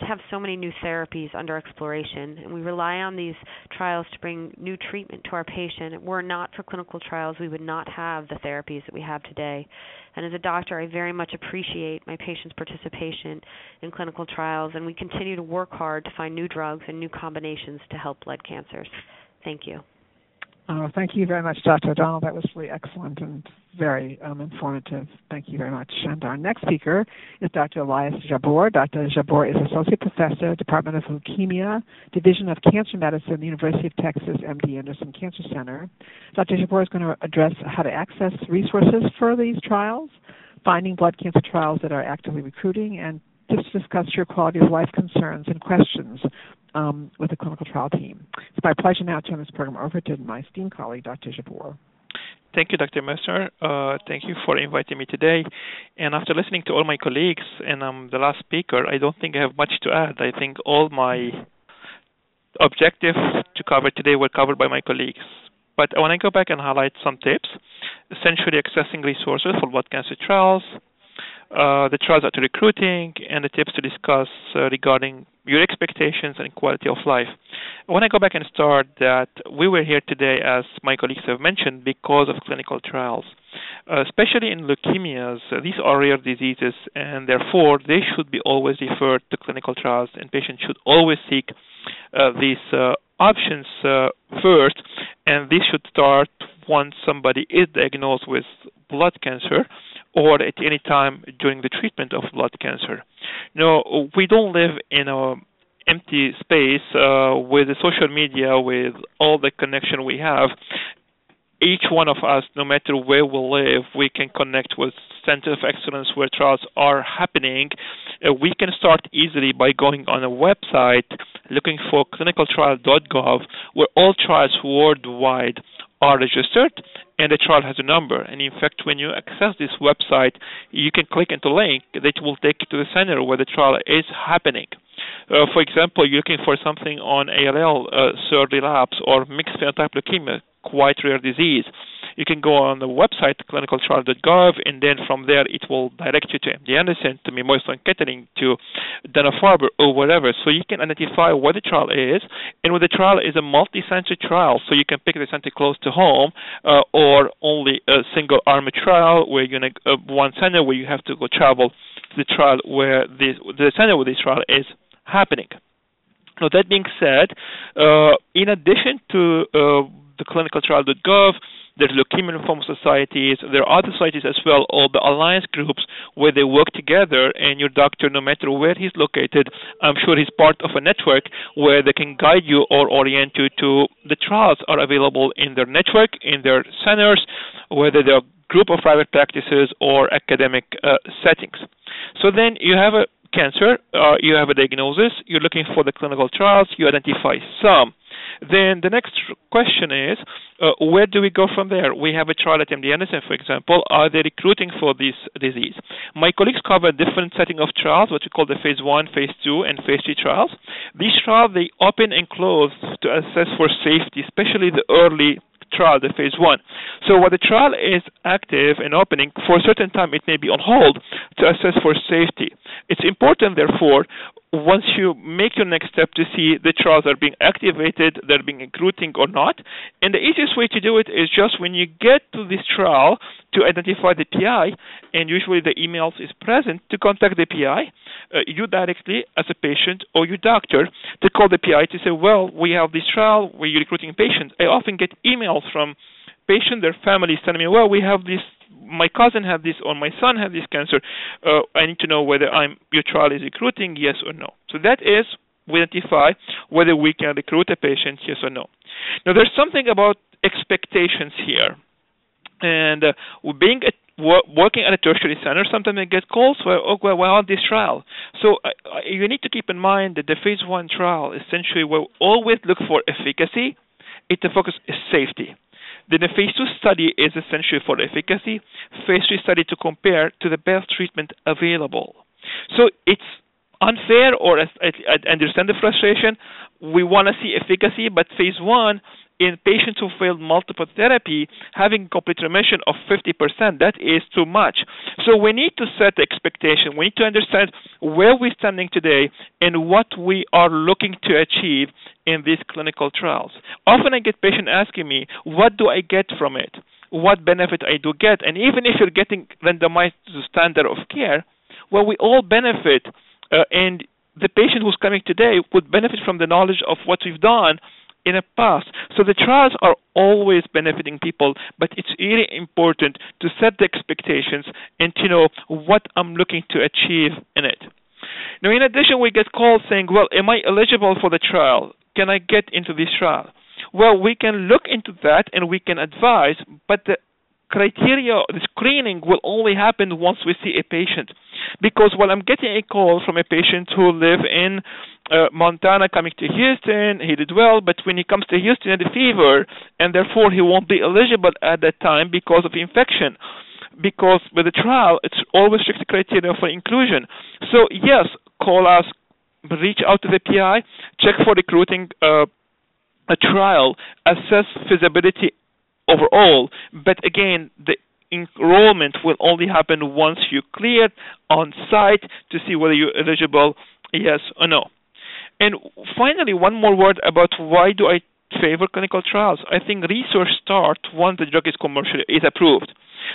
F: to have so many new therapies under exploration. And we rely on these trials to bring new treatment to our patient. Were it not for clinical trials, we would not have the therapies that we have today. And as a doctor, I very much appreciate my patients' participation in clinical trials, and we continue to work hard to find new drugs and new combinations to help blood cancers. Thank you.
B: Uh, thank you very much, Dr. O'Donnell. That was really excellent and very um, informative. Thank you very much. And our next speaker is Dr. Elias Jabbour. Dr. Jabbour is Associate Professor, Department of Leukemia, Division of Cancer Medicine, University of Texas MD Anderson Cancer Center. Dr. Jabbour is going to address how to access resources for these trials, finding blood cancer trials that are actively recruiting, and just discuss your quality of life concerns and questions um, with the clinical trial team. It's my pleasure now to turn this program over to my esteemed colleague, Dr. Jabbour.
G: Thank you, Dr. Messner. Uh, thank you for inviting me today. And after listening to all my colleagues and I'm the last speaker, I don't think I have much to add. I think all my objectives to cover today were covered by my colleagues. But I want to go back and highlight some tips, essentially accessing resources for blood cancer trials, uh, the trials are recruiting, and the tips to discuss uh, regarding your expectations and quality of life. When I to go back and start that we were here today, as my colleagues have mentioned, because of clinical trials. Uh, especially in leukemias, these are rare diseases, and therefore they should be always referred to clinical trials, and patients should always seek uh, these uh, options first, and this should start once somebody is diagnosed with blood cancer or at any time during the treatment of blood cancer. No, we don't live in a empty space uh, with the social media, with all the connection we have, each one of us, no matter where we live, we can connect with centers of excellence where trials are happening. Uh, we can start easily by going on a website, looking for clinicaltrial.gov, where all trials worldwide are registered and the trial has a number. And in fact, when you access this website, you can click into link that will take you to the center where the trial is happening. Uh, for example, you're looking for something on ALL, uh, third relapse, or mixed phenotype leukemia, quite rare disease. You can go on the website clinicaltrial.gov, and then from there it will direct you to MD Anderson, to Memorial Sloan Kettering, to Dana Farber, or whatever. So you can identify what the trial is, and what the trial is a multi-center trial, so you can pick the center close to home, uh, or only a single-arm trial where you're in a, uh, one center where you have to go travel to the trial where this, the center where this trial is happening. Now, that being said, uh, in addition to uh, the clinicaltrial.gov, there's leukemia lymphoma societies. There are other societies as well, or the alliance groups where they work together, and your doctor, no matter where he's located, I'm sure he's part of a network where they can guide you or orient you to the trials are available in their network, in their centers, whether they're a group of private practices or academic uh, settings. So then you have a cancer, uh, you have a diagnosis, you're looking for the clinical trials, you identify some. Then the next question is, uh, where do we go from there? We have a trial at MD Anderson, for example. Are they recruiting for this disease? My colleagues cover a different setting of trials, what we call the phase one, phase two, and phase three trials. These trials, they open and close to assess for safety, especially the early trial, the phase one. So while the trial is active and opening, for a certain time it may be on hold to assess for safety. It's important, therefore, once you make your next step to see the trials are being activated, they're being recruiting or not. And the easiest way to do it is just when you get to this trial to identify the PI, and usually the emails is present to contact the PI, uh, you directly as a patient or your doctor to call the PI to say, well, we have this trial, we're recruiting patients. I often get emails from patients, their family is telling me, well, we have this my cousin had this or my son had this cancer. Uh, I need to know whether I'm your trial is recruiting, yes or no. So that is we identify whether we can recruit a patient, yes or no. Now there's something about expectations here, and uh, being a working at a tertiary center, sometimes I get calls for, oh, well, we're on this trial. So uh, you need to keep in mind that the phase one trial essentially will always look for efficacy. It the focus is safety. Then a phase 2 study is essential for efficacy, phase 3 study to compare to the best treatment available. So it's unfair, or I understand the frustration. We want to see efficacy, but phase 1 in patients who failed multiple therapy, having complete remission of 50%, that is too much. So we need to set the expectation. We need to understand where we're standing today and what we are looking to achieve in these clinical trials. Often I get patients asking me, what do I get from it? What benefit I do get? And even if you're getting randomized to standard of care, well, we all benefit. Uh, and the patient who's coming today would benefit from the knowledge of what we've done in the past. So the trials are always benefiting people, but it's really important to set the expectations and to know what I'm looking to achieve in it. Now, in addition, we get calls saying, well, am I eligible for the trial? Can I get into this trial? Well, we can look into that and we can advise, but the criteria, the screening will only happen once we see a patient. Because while I'm getting a call from a patient who live in uh, Montana coming to Houston, he did well, but when he comes to Houston, he had a fever, and therefore he won't be eligible at that time because of infection. Because with the trial, it's always strict criteria for inclusion. So yes, call us, reach out to the PI, check for recruiting uh, a trial, assess feasibility overall. But again, the enrollment will only happen once you clear on site to see whether you're eligible, yes or no. And finally, one more word about why do I favor clinical trials. I think research starts once the drug is commercially is approved.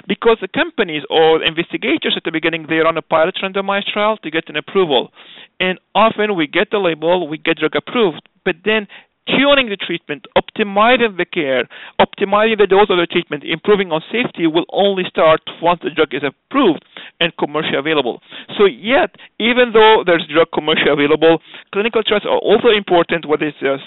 G: Because the companies or investigators at the beginning they run a pilot randomized trial to get an approval. And often we get the label, we get drug approved, but then tuning the treatment, optimizing the care, optimizing the dose of the treatment, improving on safety will only start once the drug is approved and commercially available. So yet, even though there's drug commercially available, clinical trials are also important, whether it's uh,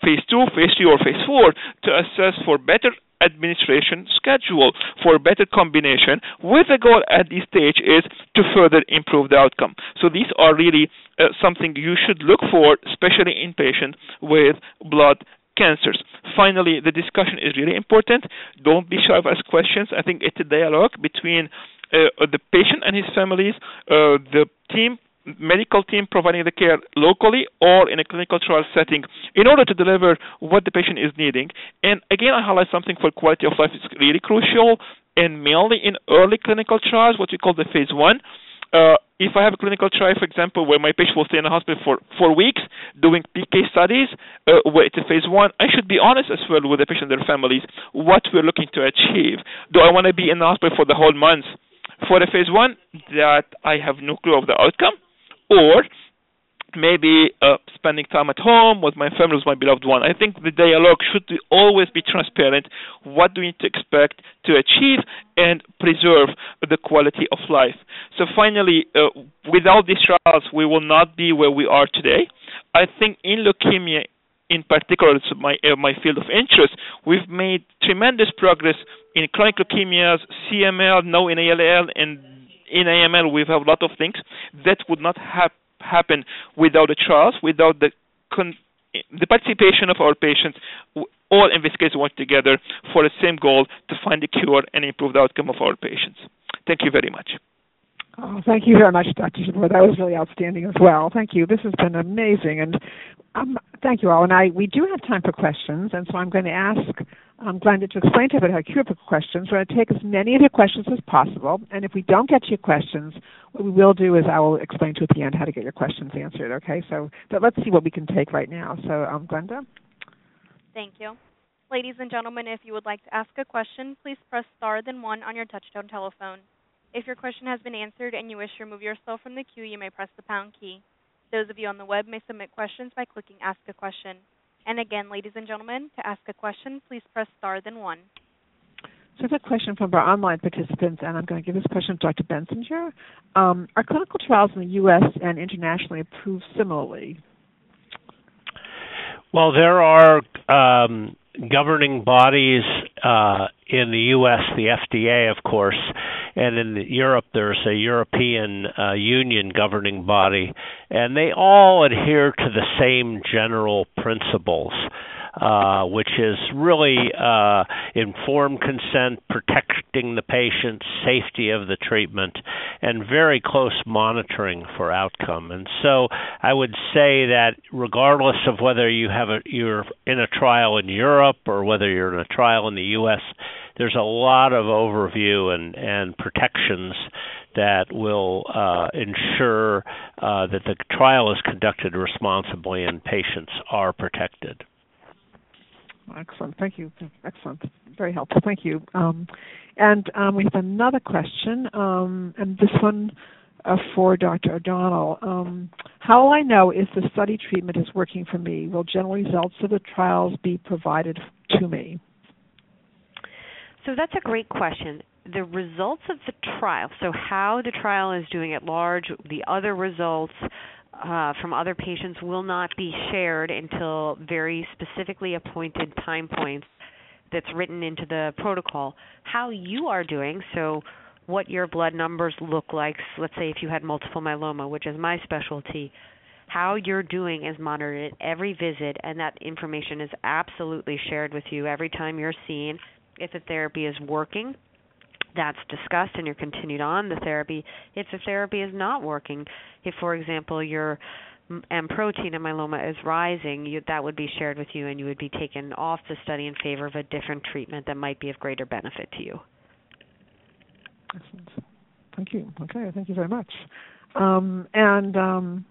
G: phase 2, phase 3, or phase 4, to assess for better administration schedule for better combination with the goal at this stage is to further improve the outcome. So these are really uh, something you should look for, especially in patients with blood cancers. Finally, the discussion is really important. Don't be shy of ask questions. I think it's a dialogue between uh, the patient and his families, uh, the team medical team providing the care locally or in a clinical trial setting in order to deliver what the patient is needing. And again, I highlight something for quality of life is really crucial, and mainly in early clinical trials, what we call the phase one. Uh, if I have a clinical trial, for example, where my patient will stay in the hospital for four weeks doing PK studies, uh, where it's a phase one, I should be honest as well with the patient and their families what we're looking to achieve. Do I want to be in the hospital for the whole month? For the phase one, that I have no clue of the outcome or maybe uh, spending time at home with my family, with my beloved one. I think the dialogue should always be transparent. What do we need to expect to achieve and preserve the quality of life? So finally, uh, without these trials, we will not be where we are today. I think in leukemia, in particular, it's my uh, my field of interest. We've made tremendous progress in chronic leukemias, CML, now in ALL, and in AML we have a lot of things that would not happen without the trials, without the con- the participation of our patients. All in this case work together for the same goal to find a cure and improve the outcome of our patients. Thank you very much.
B: Oh, thank you very much, Dr. Jabbour. That was really outstanding as well. Thank you. This has been amazing, and um, thank you all. And I, we do have time for questions, and so I'm going to ask um, Glenda to explain to everybody how to queue up questions. We're going to take as many of your questions as possible, and if we don't get to your questions, what we will do is I will explain to you at the end how to get your questions answered. Okay? So, but let's see what we can take right now. So, um, Glenda.
A: Thank you. Ladies and gentlemen, if you would like to ask a question, please press star then one on your touchtone telephone. If your question has been answered and you wish to remove yourself from the queue, you may press the pound key. Those of you on the web may submit questions by clicking Ask a Question. And again, ladies and gentlemen, to ask a question, please press star then one.
B: So I have a question from our online participants, and I'm going to give this question to Dr. Bensinger. Um, are clinical trials in the U.S. and internationally approved similarly?
C: Well, there are um, governing bodies uh, in the U.S., the FDA, of course, and in Europe, there's a European uh, Union governing body, and they all adhere to the same general principles. Uh, which is really uh, informed consent, protecting the patient's safety of the treatment, and very close monitoring for outcome. And so, I would say that regardless of whether you have a you're in a trial in Europe or whether you're in a trial in the U.S., there's a lot of overview and and protections that will uh, ensure uh, that the trial is conducted responsibly and patients are protected.
B: Excellent. Thank you. Excellent. Very helpful. Thank you. Um, and um, we have another question, um, and this one uh, for Dr. O'Donnell. Um, how will I know if the study treatment is working for me? Will general results of the trials be provided to me?
F: So that's a great question. The results of the trial, so how the trial is doing at large, the other results uh, from other patients will not be shared until very specifically appointed time points that's written into the protocol. How you are doing, so what your blood numbers look like, let's say if you had multiple myeloma, which is my specialty, how you're doing is monitored at every visit, and that information is absolutely shared with you every time you're seen. If the therapy is working, that's discussed and you're continued on the therapy. If the therapy is not working, if for example your M protein in myeloma is rising, you, that would be shared with you and you would be taken off the study in favor of a different treatment that might be of greater benefit to you.
B: Excellent. Thank you. Okay, thank you very much. Um, and um,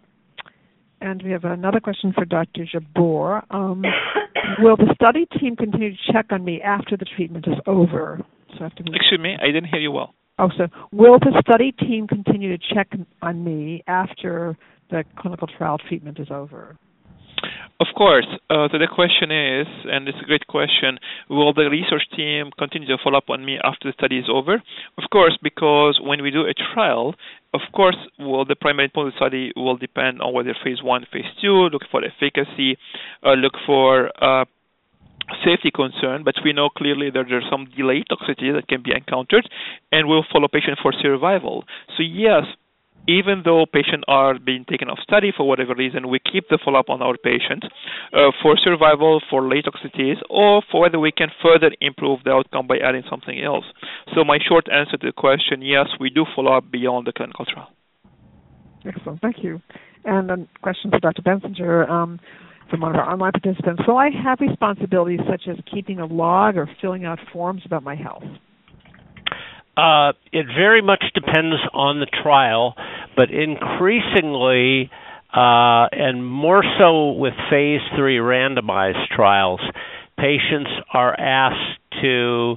B: and we have another question for Dr. Jabbour. Um, <coughs> will the study team continue to check on me after the treatment is over?
G: Excuse me, I didn't hear you well.
B: Oh, so will the study team continue to check on me after the clinical trial treatment is over?
G: Of course. Uh, so the question is, and it's a great question, will the research team continue to follow up on me after the study is over? Of course, because when we do a trial, of course, well, the primary endpoint of the study will depend on whether phase one, phase two, look for efficacy, uh, look for uh, safety concern, but we know clearly that there's some delayed toxicity that can be encountered, and we'll follow patients for survival. So yes, even though patients are being taken off study for whatever reason, we keep the follow-up on our patients uh, for survival, for late toxicities, or for whether we can further improve the outcome by adding something else. So my short answer to the question, yes, we do follow up beyond the clinical trial.
B: Excellent, thank you. And a question for Dr. Bensinger. Um, from one of our online participants, will I have responsibilities such as keeping a log or filling out forms about my health?
C: Uh, it very much depends on the trial, but increasingly, uh, and more so with phase three randomized trials, patients are asked to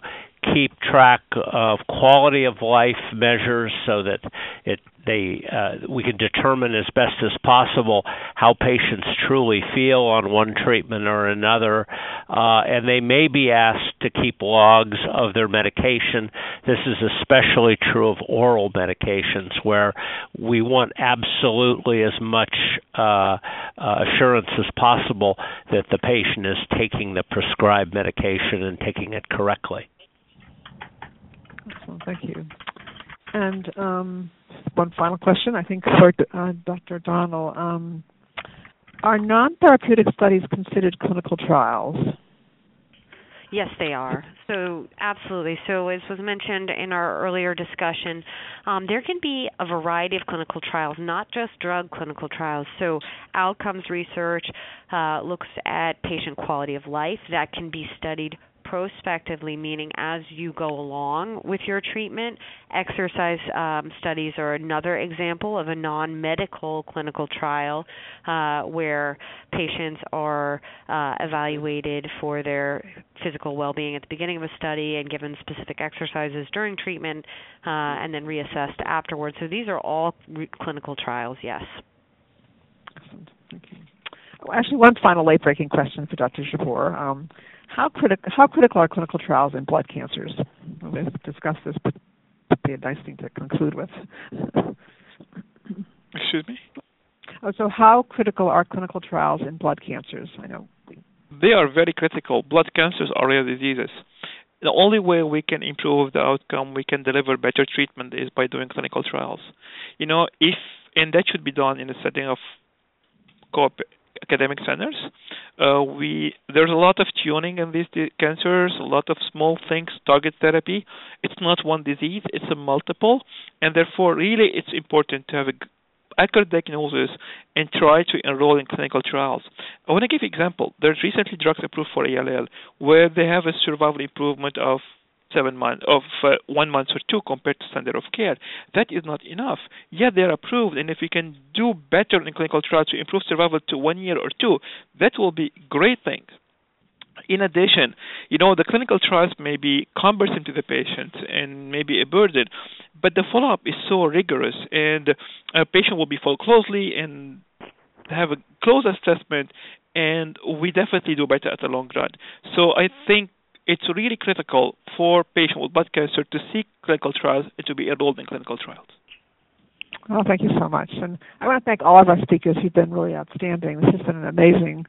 C: keep track of quality of life measures so that it they uh, we can determine as best as possible how patients truly feel on one treatment or another, uh, and they may be asked to keep logs of their medication. This is especially true of oral medications, where we want absolutely as much uh, uh assurance as possible that the patient is taking the prescribed medication and taking it correctly.
B: Excellent, thank you. And um, one final question, I think, for uh, Dr. O'Donnell. Um, are non-therapeutic studies considered clinical trials?
F: Yes, they are. So, absolutely. So, as was mentioned in our earlier discussion, um, there can be a variety of clinical trials, not just drug clinical trials. So, outcomes research uh, looks at patient quality of life that can be studied prospectively, meaning as you go along with your treatment. Exercise um, studies are another example of a non medical clinical trial uh, where patients are uh, evaluated for their physical well being at the beginning of a study and given specific exercises during treatment uh, and then reassessed afterwards. So these are all re- clinical trials, yes.
B: Excellent. Actually, one final late breaking question for Dr. Jabbour. Um, how, criti- how critical are clinical trials in blood cancers? We've discussed this, but it'd be a nice thing to conclude with.
G: Excuse me?
B: Oh, so how critical are clinical trials in blood cancers? I know.
G: They are very critical. Blood cancers are rare diseases. The only way we can improve the outcome, we can deliver better treatment, is by doing clinical trials. You know, if and that should be done in the setting of co academic centers. Uh, we there's a lot of tuning in these cancers, a lot of small things, target therapy. It's not one disease; it's a multiple, and therefore, really, it's important to have a accurate diagnosis and try to enroll in clinical trials. I want to give an example. There's recently drugs approved for ALL where they have a survival improvement of seven months of uh, one month or two compared to standard of care. That is not enough. Yet they are approved, and if we can do better in clinical trials to improve survival to one year or two, that will be great thing. In addition, you know, the clinical trials may be cumbersome to the patient and maybe a burden, but the follow-up is so rigorous, and a patient will be followed closely and have a close assessment, and we definitely do better at the long run. So I think it's really critical for patients with blood cancer to seek clinical trials and to be enrolled in clinical trials.
B: Well, thank you so much. And I want to thank all of our speakers who've been really outstanding. This has been an amazing,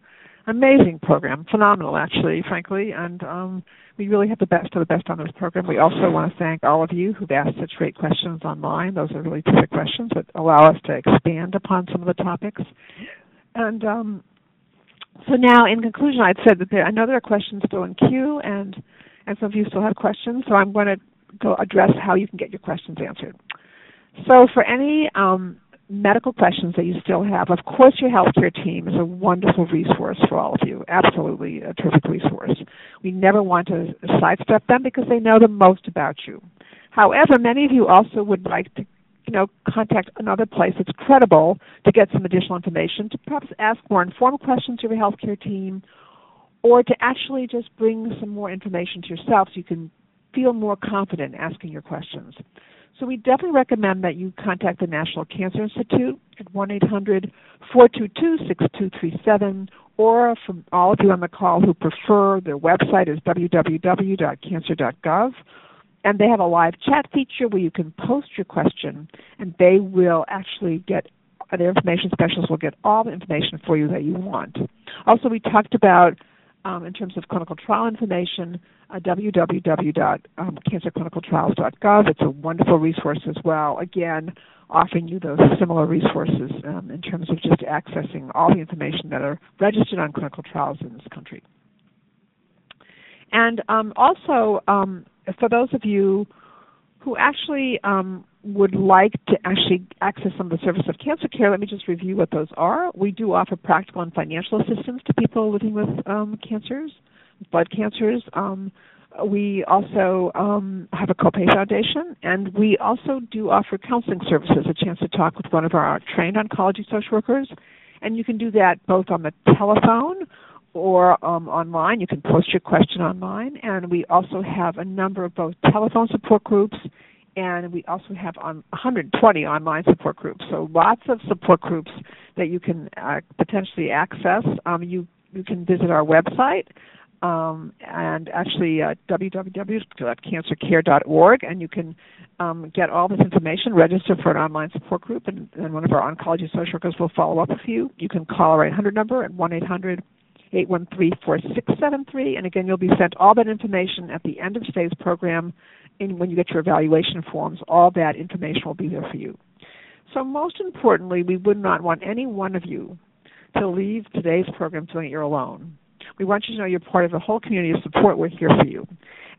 B: amazing program. Phenomenal, actually, frankly. And um, we really have the best of the best on this program. We also want to thank all of you who've asked such great questions online. Those are really terrific questions that allow us to expand upon some of the topics. And um, so now, in conclusion, I'd said that there, I know there are questions still in queue, and and some of you still have questions. So I'm going to go address how you can get your questions answered. So for any um, medical questions that you still have, of course, your healthcare team is a wonderful resource for all of you. Absolutely a terrific resource. We never want to sidestep them because they know the most about you. However, many of you also would like to you know, contact another place that's credible to get some additional information, to perhaps ask more informed questions to your healthcare team, or to actually just bring some more information to yourself so you can feel more confident asking your questions. So we definitely recommend that you contact the National Cancer Institute at 1-800-422-6237 or for all of you on the call who prefer, their website is www.cancer.gov. And they have a live chat feature where you can post your question, and they will actually get their information specialist will get all the information for you that you want. Also, we talked about um, in terms of clinical trial information, uh, www.cancerclinicaltrials.gov. It's a wonderful resource as well. Again, offering you those similar resources um, in terms of just accessing all the information that are registered on clinical trials in this country. And um, also, um, for those of you who actually um, would like to actually access some of the service of cancer care, let me just review what those are. We do offer practical and financial assistance to people living with um, cancers, blood cancers. Um, we also um, have a copay foundation, and we also do offer counseling services, a chance to talk with one of our trained oncology social workers. And you can do that both on the telephone or um, online. You can post your question online, and we also have a number of both telephone support groups and we also have on 120 online support groups. So lots of support groups that you can uh, potentially access. Um, you you can visit our website um, and actually uh, www.cancercare.org, and you can um, get all this information. Register for an online support group, and, and one of our oncology social workers will follow up with you. You can call our 800 number at 1 800 813 4673. And again, you'll be sent all that information at the end of today's program. And when you get your evaluation forms, all that information will be there for you. So, most importantly, we would not want any one of you to leave today's program feeling you're alone. We want you to know you're part of a whole community of support. We're here for you.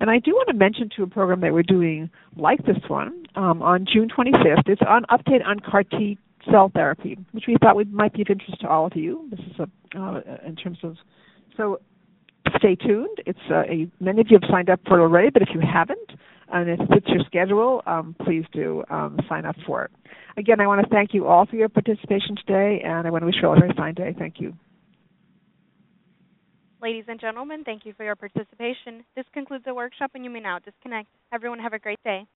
B: And I do want to mention to a program that we're doing like this one um, on June 25th. It's on update on CAR T cell therapy, which we thought would, might be of interest to all of you. This is a uh, in terms of so stay tuned. It's uh, a, many of you have signed up for it already, but if you haven't, and it fits your schedule, um, please do um, sign up for it. Again, I want to thank you all for your participation today, and I want to wish you all a very fine day. Thank you.
A: Ladies and gentlemen, thank you for your participation. This concludes the workshop, and you may now disconnect. Everyone, have a great day.